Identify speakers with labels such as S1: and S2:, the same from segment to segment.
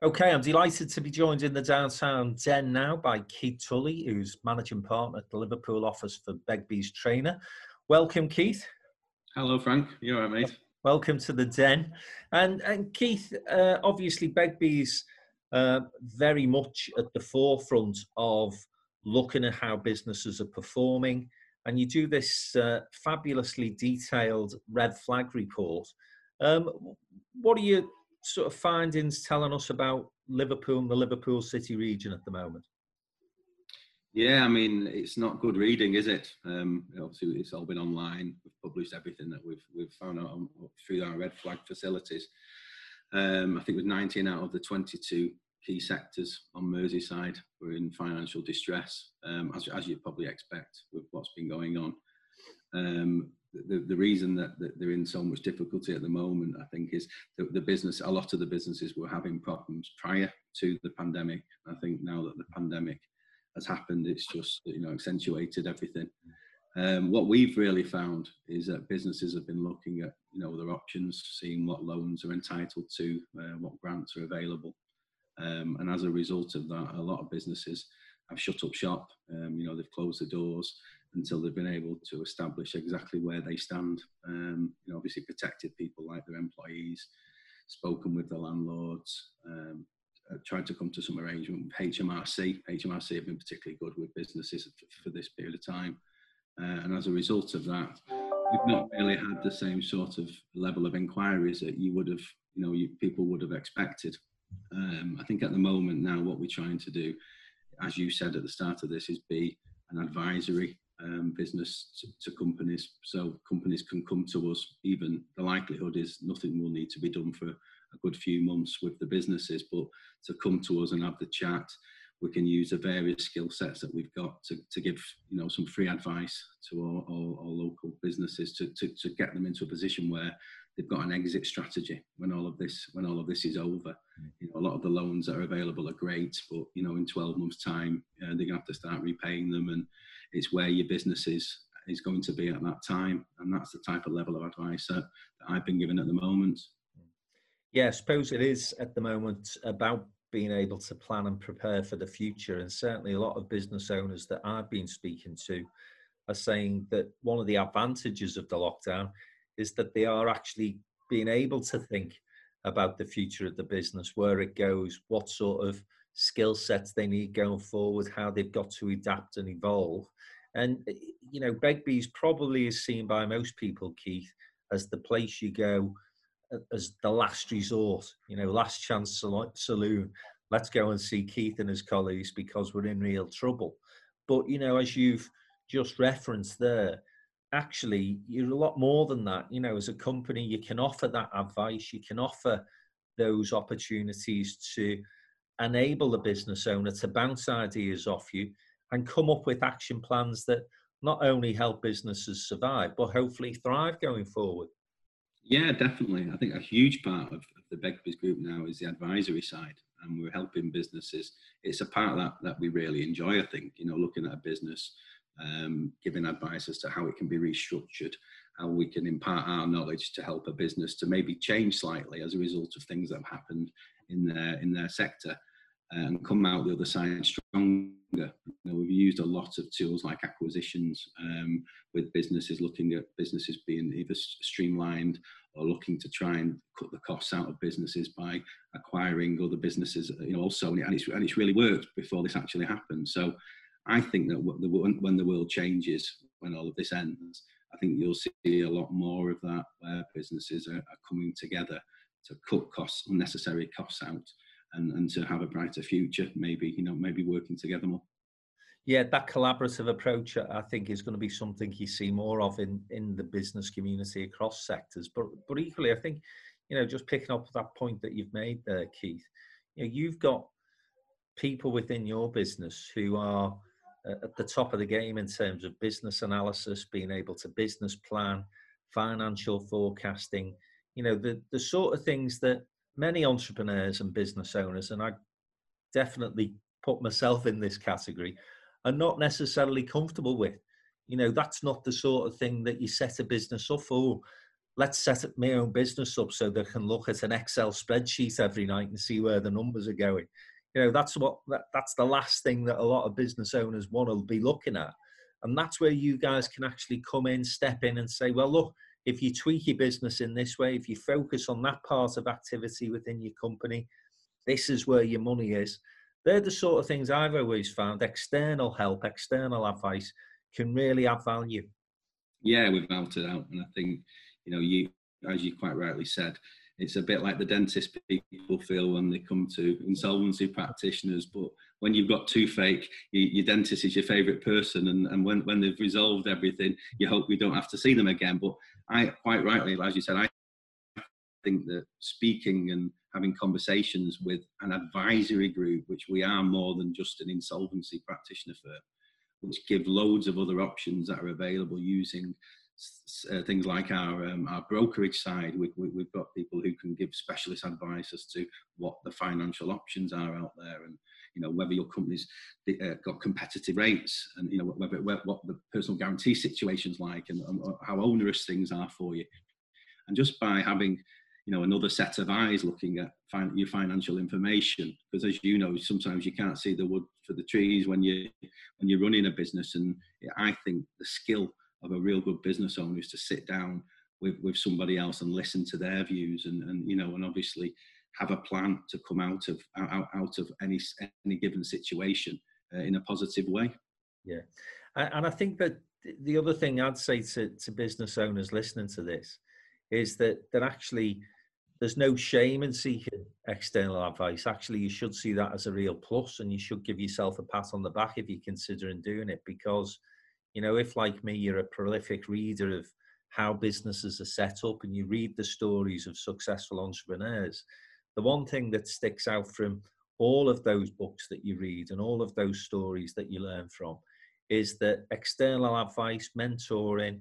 S1: Okay, I'm delighted to be joined in the downtown den now by Keith Tully, who's managing partner at the Liverpool office for Begbies Traynor. Welcome, Keith.
S2: Hello, Frank. You all right, mate?
S1: Welcome to the den. And, and Keith, uh, obviously, Begbies uh, very much at the forefront of looking at how businesses are performing. And you do this uh, fabulously detailed red flag report. Um, what are you sort of findings telling us about Liverpool and the Liverpool City region at the moment?
S2: Yeah, I mean, it's not good reading, is it? Um, obviously, it's all been online. We've published everything that we've we've found out on, through our red flag facilities. Um, I think with 19 out of the 22 key sectors on Merseyside were in financial distress, um, as, as you'd probably expect with what's been going on. Um, the, the reason that, that, they're in so much difficulty at the moment, I think, is the, the business. A lot of the businesses were having problems prior to the pandemic. I think now that the pandemic has happened, it's just you know accentuated everything. Um, what we've really found is that businesses have been looking at you know their options, seeing what loans are entitled to, uh, what grants are available, um, and as a result of that, a lot of businesses have shut up shop. Um, you know they've closed the doors until they've been able to establish exactly where they stand. Um, you know, obviously protected people like their employees, spoken with the landlords, um, uh, tried to come to some arrangement with HMRC. HMRC have been particularly good with businesses for, for this period of time. Uh, and as a result of that, we've not really had the same sort of level of inquiries that you would have, you know, you, people would have expected. Um, I think at the moment now, what we're trying to do, as you said at the start of this, is be an advisory um, business to, to, companies. So companies can come to us. Even the likelihood is nothing will need to be done for a good few months with the businesses, but to come to us and have the chat, we can use the various skill sets that we've got to, to give you know some free advice to our, our, our local businesses to, to, to get them into a position where they've got an exit strategy when all of this when all of this is over. Mm. You know, a lot of the loans that are available are great, but you know, in 12 months' time, uh, they're gonna have to start repaying them, and it's where your business is is going to be at that time, and that's the type of level of advice that, that I've been given at the moment.
S1: Yeah, I suppose it is at the moment about being able to plan and prepare for the future, and certainly a lot of business owners that I've been speaking to are saying that one of the advantages of the lockdown is that they are actually being able to think about the future of the business, where it goes, what sort of skill sets they need going forward, how they've got to adapt and evolve. And, eh, you know, Begbies probably is seen by most people, Keith, as the place you go as the last resort, you know, last chance saloon. Let's go and see Keith and his colleagues because we're in real trouble. But, you know, as you've just referenced there, actually, you're a lot more than that. You know, as a company, you can offer that advice, you can offer those opportunities to enable the business owner to bounce ideas off you and come up with action plans that not only help businesses survive, but hopefully thrive going forward.
S2: Yeah, definitely. I think a huge part of, the Begbies group now is the advisory side, and we're helping businesses. It's a part that that we really enjoy. I think you know, looking at a business, um, giving advice as to how it can be restructured, how we can impart our knowledge to help a business to maybe change slightly as a result of things that have happened in their in their sector and come out the other side stronger. You know, we've used a lot of tools like acquisitions um, with businesses looking at businesses being either streamlined or looking to try and cut the costs out of businesses by acquiring other businesses. You know, also and it's and it's really worked before this actually happened. So I think that when the world changes, when all of this ends, I think you'll see a lot more of that where businesses are, are coming together to cut costs, unnecessary costs out and, and to have a brighter future, maybe, you know, maybe working together more.
S1: Yeah, that collaborative approach, uh, I think, is going to be something you see more of in, in the business community across sectors. But but equally, I think, you know, just picking up that point that you've made there, Keith, you know, you've got people within your business who are at the top of the game in terms of business analysis, being able to business plan, financial forecasting, you know, the the sort of things that many entrepreneurs and business owners, and I definitely put myself in this category, are not necessarily comfortable with. You know, that's not the sort of thing that you set a business up for. let's set my own business up so they can look at an Excel spreadsheet every night and see where the numbers are going. You know, that's what that, that's the last thing that a lot of business owners want to be looking at. And that's where you guys can actually come in, step in and say, well, look, if you tweak your business in this way, if you focus on that part of activity within your company, this is where your money is. They're the sort of things I've always found external help, external advice can really add value.
S2: Yeah, without a doubt. And I think, you know, you, as you quite rightly said, it's a bit like the dentist people feel when they come to insolvency practitioners. But when you've got toothache, you, your dentist is your favourite person, and, and when, when they've resolved everything, you hope you don't have to see them again. But I quite rightly, as you said, I think that speaking and having conversations with an advisory group, which we are more than just an insolvency practitioner firm, which give loads of other options that are available using uh, things like our um, our brokerage side. We, we, we've got people who can give specialist advice as to what the financial options are out there, and you know whether your company's uh, got competitive rates, and you know whether, what the personal guarantee situation's like, and, and how onerous things are for you. And just by having you know another set of eyes looking at fin- your financial information because as you know sometimes you can't see the wood for the trees when you when you're running a business and i think the skill of a real good business owner is to sit down with, with somebody else and listen to their views and, and you know and obviously have a plan to come out of out, out of any any given situation uh, in a positive way
S1: yeah and i think that the other thing i'd say to, to business owners listening to this is that that actually there's no shame in seeking external advice. Actually, you should see that as a real plus, and you should give yourself a pat on the back if you're considering doing it because you know, if like me, you're a prolific reader of how businesses are set up and you read the stories of successful entrepreneurs, the one thing that sticks out from all of those books that you read and all of those stories that you learn from is that external advice, mentoring,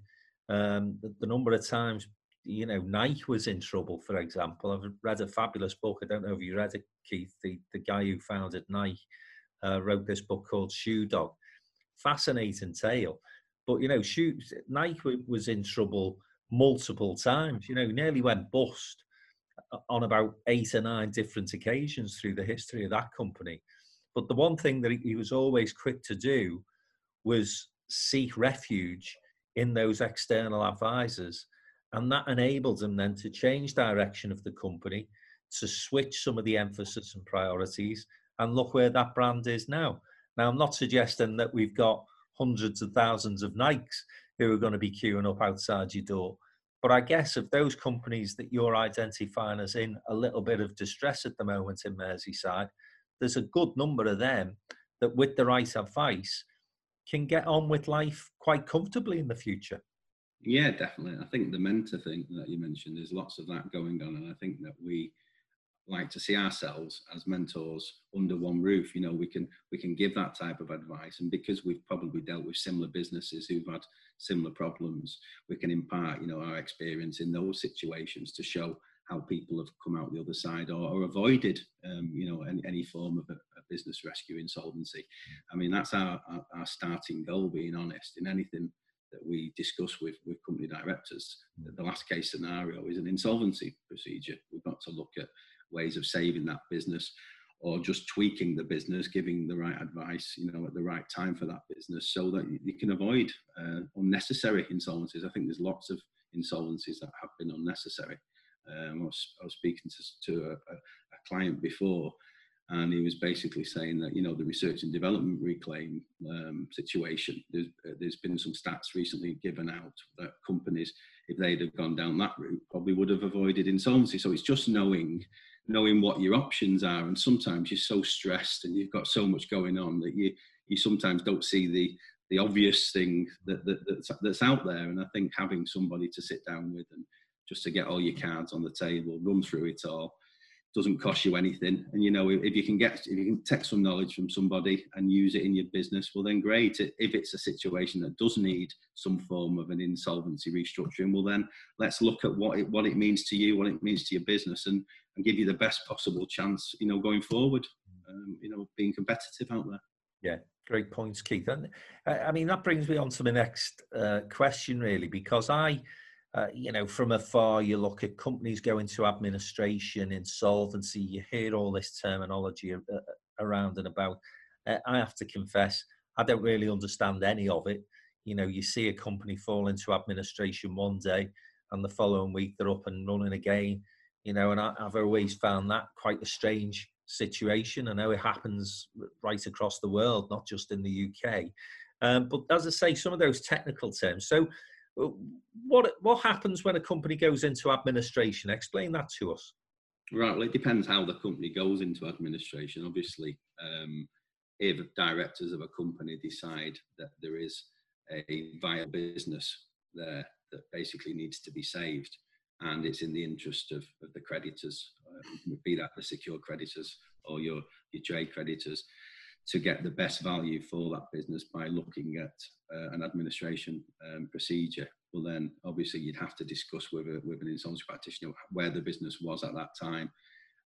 S1: um, the, the, number of times, you know, Nike was in trouble, for example. I've read a fabulous book. I don't know if you read it, Keith. The, the guy who founded Nike uh, wrote this book called Shoe Dog fascinating tale. But you know, shoot, Nike was in trouble multiple times. You know, nearly went bust uh, on about eight or nine different occasions through the history of that company. But the one thing that he was always quick to do was seek refuge in those external advisors. And that enabled him then to change direction of the company, to switch some of the emphasis and priorities, and look where that brand is now. Now, I'm not suggesting that we've got hundreds of thousands of Nikes who are going to be queuing up outside your door. But I guess of those companies that you're identifying as in a little bit of distress at the moment in Merseyside, there's a good number of them that, with the right advice, can get on with life quite comfortably in the future.
S2: Yeah, definitely. I think the mentor thing that you mentioned, there's lots of that going on. And I think that we, like to see ourselves as mentors under one roof you know we can we can give that type of advice and because we've probably dealt with similar businesses who've had similar problems we can impart you know our experience in those situations to show how people have come out the other side or, or avoided um, you know any, any form of a, a, business rescue insolvency i mean that's our, our, our starting goal being honest in anything that we discuss with, with company directors. The last case scenario is an insolvency procedure. We've got to look at ways of saving that business or just tweaking the business, giving the right advice, you know, at the right time for that business, so that you can avoid uh, unnecessary insolvencies. I think there's lots of insolvencies that have been unnecessary. Um, I, was, I, was, speaking to, to a, a, client before, and he was basically saying that you know the research and development reclaim um, situation. There's, uh, there's been some stats recently given out that companies, if they'd have gone down that route, probably would have avoided insolvency. So it's just knowing knowing what your options are. And sometimes you're so stressed and you've got so much going on that you you sometimes don't see the the obvious thing that, that that's, that's out there. And I think having somebody to sit down with and just to get all your cards on the table, run through it all, doesn't cost you anything. And you know, if, if, you can get, if you can take some knowledge from somebody and use it in your business, well, then great. If it's a situation that does need some form of an insolvency restructuring, well, then let's look at what it what it means to you, what it means to your business, and and give you the best possible chance, you know, going forward. Um, you know, being competitive out there.
S1: Yeah, great points, Keith. And I mean, that brings me on to the next uh, question, really, because I uh, you know, from afar, you look at companies go into administration, insolvency, you hear all this terminology uh, around and about. Uh, I have to confess, I don't really understand any of it. You know, you see a company fall into administration one day, and the following week they're up and running again. You know, and I, I've always found that quite a strange situation. I know it happens right across the world, not just in the UK. Um, but as I say, some of those technical terms. So, what what happens when a company goes into administration? Explain that to us.
S2: Right. Well, it depends how the company goes into administration. Obviously, um, if directors of a company decide that there is a viable business there that basically needs to be saved, and it's in the interest of, of the creditors, uh, be that the secure creditors or your, your trade creditors, to get the best value for that business by looking at uh, an administration um, procedure. Well, then obviously you'd have to discuss with, a, with an insolvency practitioner where the business was at that time,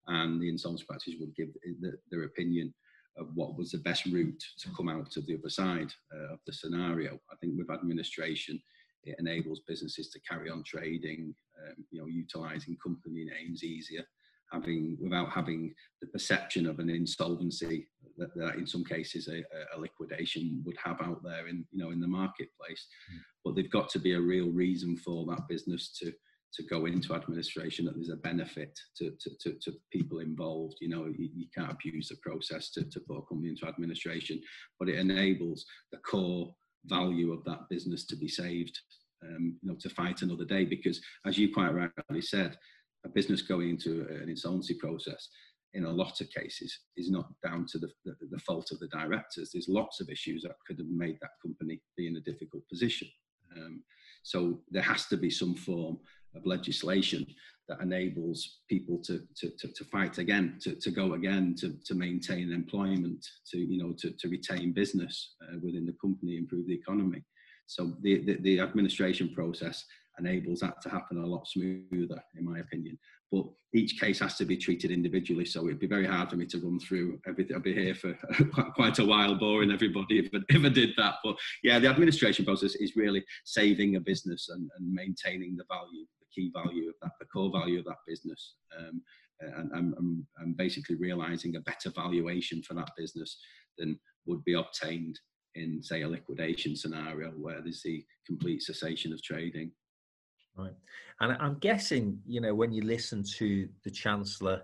S2: and the insolvency practitioner would give the, their opinion of what was the best route to come out of the other side uh, of the scenario. I think with administration, it enables businesses to carry on trading, um, you know, utilizing company names easier, having without having the perception of an insolvency that, that in some cases a, a, liquidation would have out there in you know in the marketplace. Mm. But they've got to be a real reason for that business to to go into administration that there's a benefit to, to, to, to people involved. You know, you, you, can't abuse the process to, to put a company into administration, but it enables the core value of that business to be saved, um, you know, to fight another day. Because as you quite rightly said, a business going into an insolvency process in a lot of cases is not down to the, the, the, fault of the directors. There's lots of issues that could have made that company be in a difficult position. Um, so there has to be some form of legislation that enables people to, to, to, to fight again, to, to go again, to, to maintain employment, to, you know, to, to retain business uh, within the company, improve the economy. So the, the, the administration process enables that to happen a lot smoother, in my opinion. But each case has to be treated individually, so it'd be very hard for me to run through everything. I'd be here for quite a while, boring everybody if I, if I did that. But yeah, the administration process is really saving a business and, and maintaining the value, key value of that, the core value of that business. Um, and, and, and basically realizing a better valuation for that business than would be obtained in, say, a liquidation scenario where there's the complete cessation of trading.
S1: Right. And I'm guessing, you know, when you listen to the Chancellor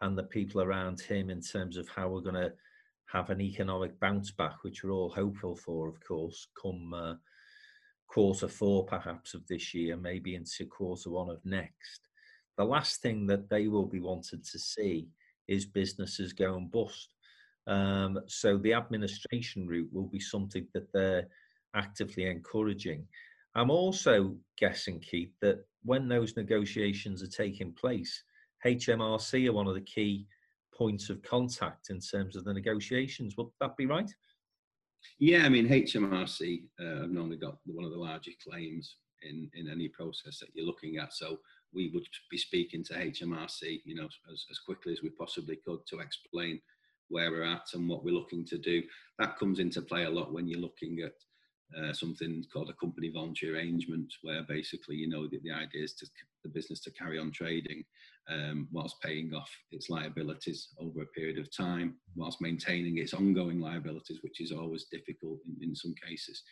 S1: and the people around him in terms of how we're going to have an economic bounce back, which we're all hopeful for, of course, come uh, quarter four perhaps of this year, maybe into quarter one of next. The last thing that they will be wanted to see is businesses go and bust. Um, so the administration route will be something that they're actively encouraging. I'm also guessing, Keith, that when those negotiations are taking place, HMRC are one of the key points of contact in terms of the negotiations. Would that be right?
S2: Yeah, I mean, HMRC uh, have normally got one of the larger claims in, in any process that you're looking at. So we would be speaking to HMRC, you know, as, as quickly as we possibly could to explain where we're at and what we're looking to do. That comes into play a lot when you're looking at uh, something called a company voluntary arrangement, where basically, you know, the, the idea is to the business to carry on trading um, whilst paying off its liabilities over a period of time, whilst maintaining its ongoing liabilities, which is always difficult in, in some cases,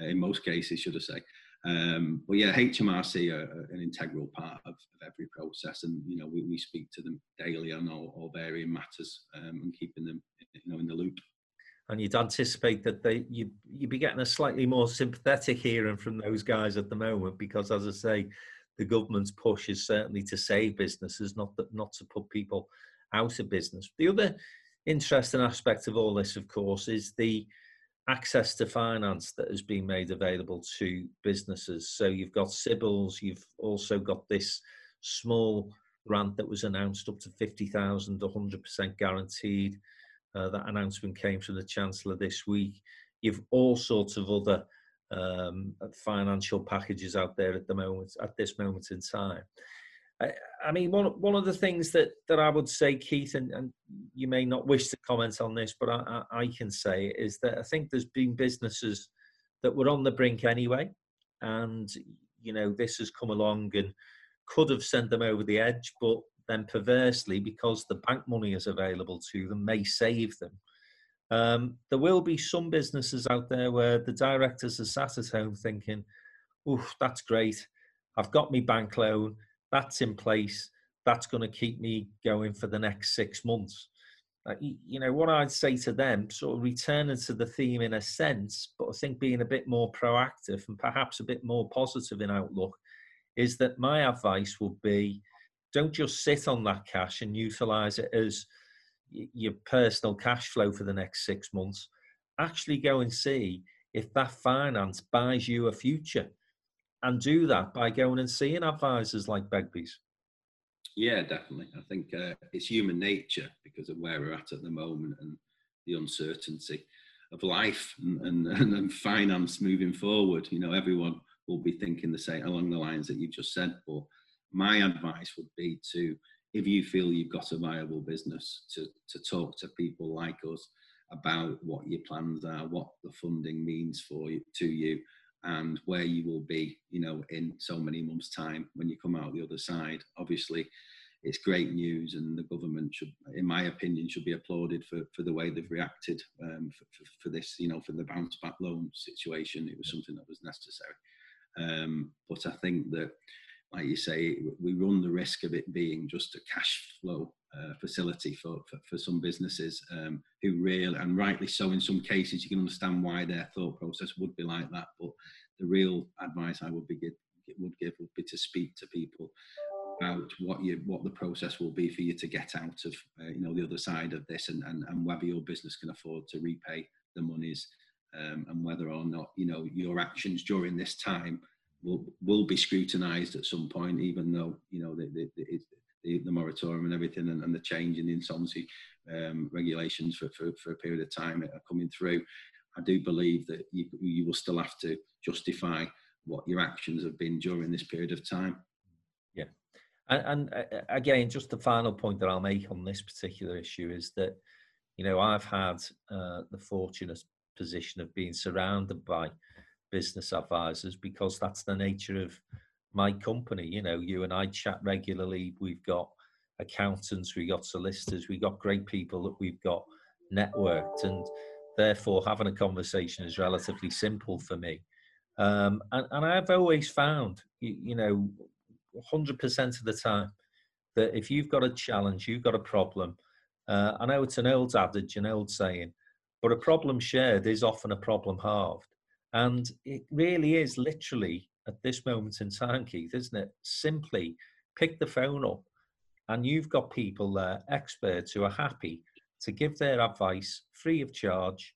S2: uh, in most cases, should I say. Um, but yeah, HMRC are, an integral part of, of, every process, and you know we, we speak to them daily on all, all varying matters um, and keeping them you know in the loop
S1: and you'd anticipate that they you you'd be getting a slightly more sympathetic hearing from those guys at the moment because as I say the government's push is certainly to save businesses not that not to put people out of business. The other interesting aspect of all this of course is the access to finance that has been made available to businesses. So you've got CBILS you've also got this small grant that was announced up to 50,000 100% guaranteed uh, that announcement came from the Chancellor this week. You've all sorts of other um, financial packages out there at the moment, at this moment in time. I, I, mean, one one of the things that that I would say, Keith, and, and you may not wish to comment on this, but I, I, I can say is that I think there's been businesses that were on the brink anyway, and you know, this has come along and could have sent them over the edge, but then perversely, because the bank money is available to them, may save them. Um, there will be some businesses out there where the directors are sat at home thinking, "Oh, that's great. I've got my bank loan. That's in place. That's going to keep me going for the next six months." Uh, you know what I'd say to them, sort of returning to the theme in a sense, but I think being a bit more proactive and perhaps a bit more positive in outlook, is that my advice would be, don't just sit on that cash and utilize it as your personal cash flow for the next six months, actually go and see if that finance buys you a future. And do that by going and seeing advisors like Begbies.
S2: Yeah, definitely. I think uh, it's human nature because of where we're at at the moment and the uncertainty of life and, and, and finance moving forward. You know, everyone will be thinking the same along the lines that you just said. But my advice would be to if you feel you've got a viable business to, to talk to people like us about what your plans are, what the funding means for you, to you, and where you will be, you know, in so many months' time when you come out the other side. Obviously, it's great news, and the government should, in my opinion, should be applauded for, for the way they've reacted um, for, for, for, this, you know, for the bounce back loan situation. It was something that was necessary. Um, but I think that like you say, we run the risk of it being just a cash flow uh, facility for, for, for, some businesses um, who really, and rightly so in some cases, you can understand why their thought process would be like that. But the real advice I would be give, would give would be to speak to people about what you what the process will be for you to get out of uh, you know the other side of this and, and, and whether your business can afford to repay the monies um, and whether or not you know your actions during this time will will be scrutinised at some point, even though you know the the, the, the moratorium and everything and, and, the change in the insolvency um, regulations for, for, for a period of time are coming through. I do believe that you, you will still have to justify what your actions have been during this period of time.
S1: Yeah. And, and uh, again, just the final point that I'll make on this particular issue is that, you know, I've had uh, the fortunate position of being surrounded by business advisors because that's the nature of my company. You know, you and I chat regularly. We've got accountants, we've got solicitors, we've got great people that we've got networked, and therefore having a conversation is relatively simple for me. Um, and, and I've always found, you, you know, 100% of the time that if you've got a challenge, you've got a problem. Uh, I know it's an old adage, an old saying, but a problem shared is often a problem halved. And it really is literally at this moment in time, Keith, isn't it? Simply pick the phone up and you've got people there, experts who are happy to give their advice free of charge.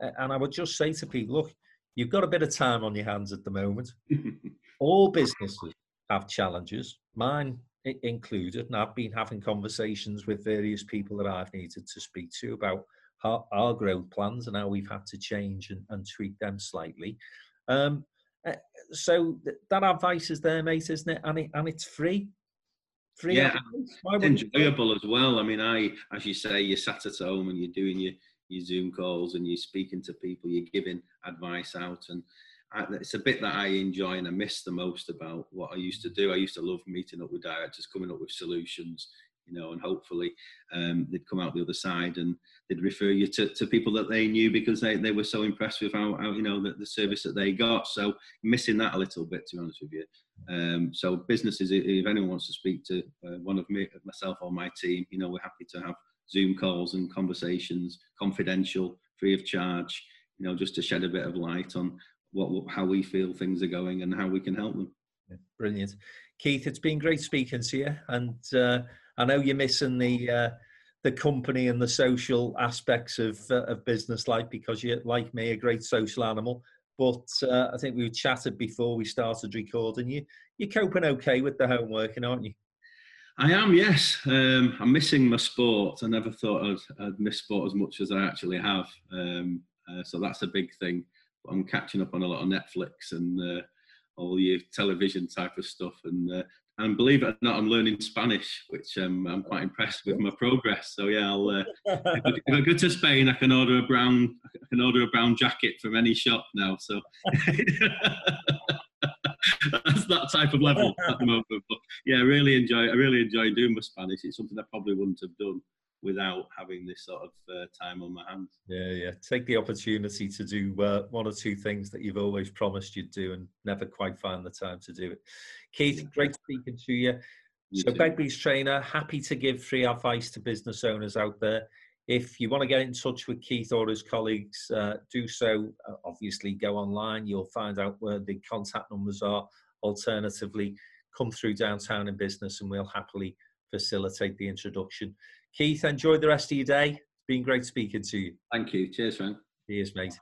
S1: And I would just say to people, look, you've got a bit of time on your hands at the moment. All businesses have challenges, mine included. And I've been having conversations with various people that I've needed to speak to about our, our growth plans and how we've had to change and, and tweak them slightly. Um, uh, so th- that advice is there, mate, isn't it? And, it, and it's free.
S2: Free. Yeah, enjoyable as well. I mean, I, as you say, you're sat at home and you're doing your your Zoom calls and you're speaking to people, you're giving advice out, and I, it's a bit that I enjoy and I miss the most about what I used to do. I used to love meeting up with directors, coming up with solutions, you know, and hopefully um, they'd come out the other side and they'd refer you to, to people that they knew because they, they were so impressed with how, how you know the, the service that they got. So missing that a little bit, to be honest with you. Um, so businesses, if anyone wants to speak to uh, one of me, myself or my team, you know, we're happy to have Zoom calls and conversations, confidential, free of charge. You know, just to shed a bit of light on what how we feel things are going and how we can help them.
S1: Brilliant, Keith. It's been great speaking to you, and uh, I know you're missing the uh, the company and the social aspects of uh, of business life because you're like me, a great social animal. But uh, I think we chatted before we started recording. You you're coping okay with the homework, aren't you?
S2: I am, yes. Um, I'm missing my sport. I never thought I'd, I'd miss sport as much as I actually have. Um, uh, so that's a big thing. But I'm catching up on a lot of Netflix and uh, all your television type of stuff. And uh, and believe it or not, I'm learning Spanish, which um, I'm quite impressed with my progress. So yeah, I'll, uh, if, I, go to Spain, I can order a brown, I can order a brown jacket from any shop now. So that's that type of level at the moment. But yeah, I really enjoy. I really enjoy doing my Spanish. It's something I probably wouldn't have done without having this sort of uh, time on my hands.
S1: Yeah, yeah. Take the opportunity to do uh, one or two things that you've always promised you'd do and never quite find the time to do it. Keith, great speaking to you. you so, Begbies Traynor, happy to give free advice to business owners out there. If you want to get in touch with Keith or his colleagues, uh, do so. Uh, obviously, go online. You'll find out where the contact numbers are. Alternatively, come through downtown in business and we'll happily facilitate the introduction. Keith, enjoy the rest of your day. It's been great speaking to you.
S2: Thank you. Cheers, Frank.
S1: Cheers, mate.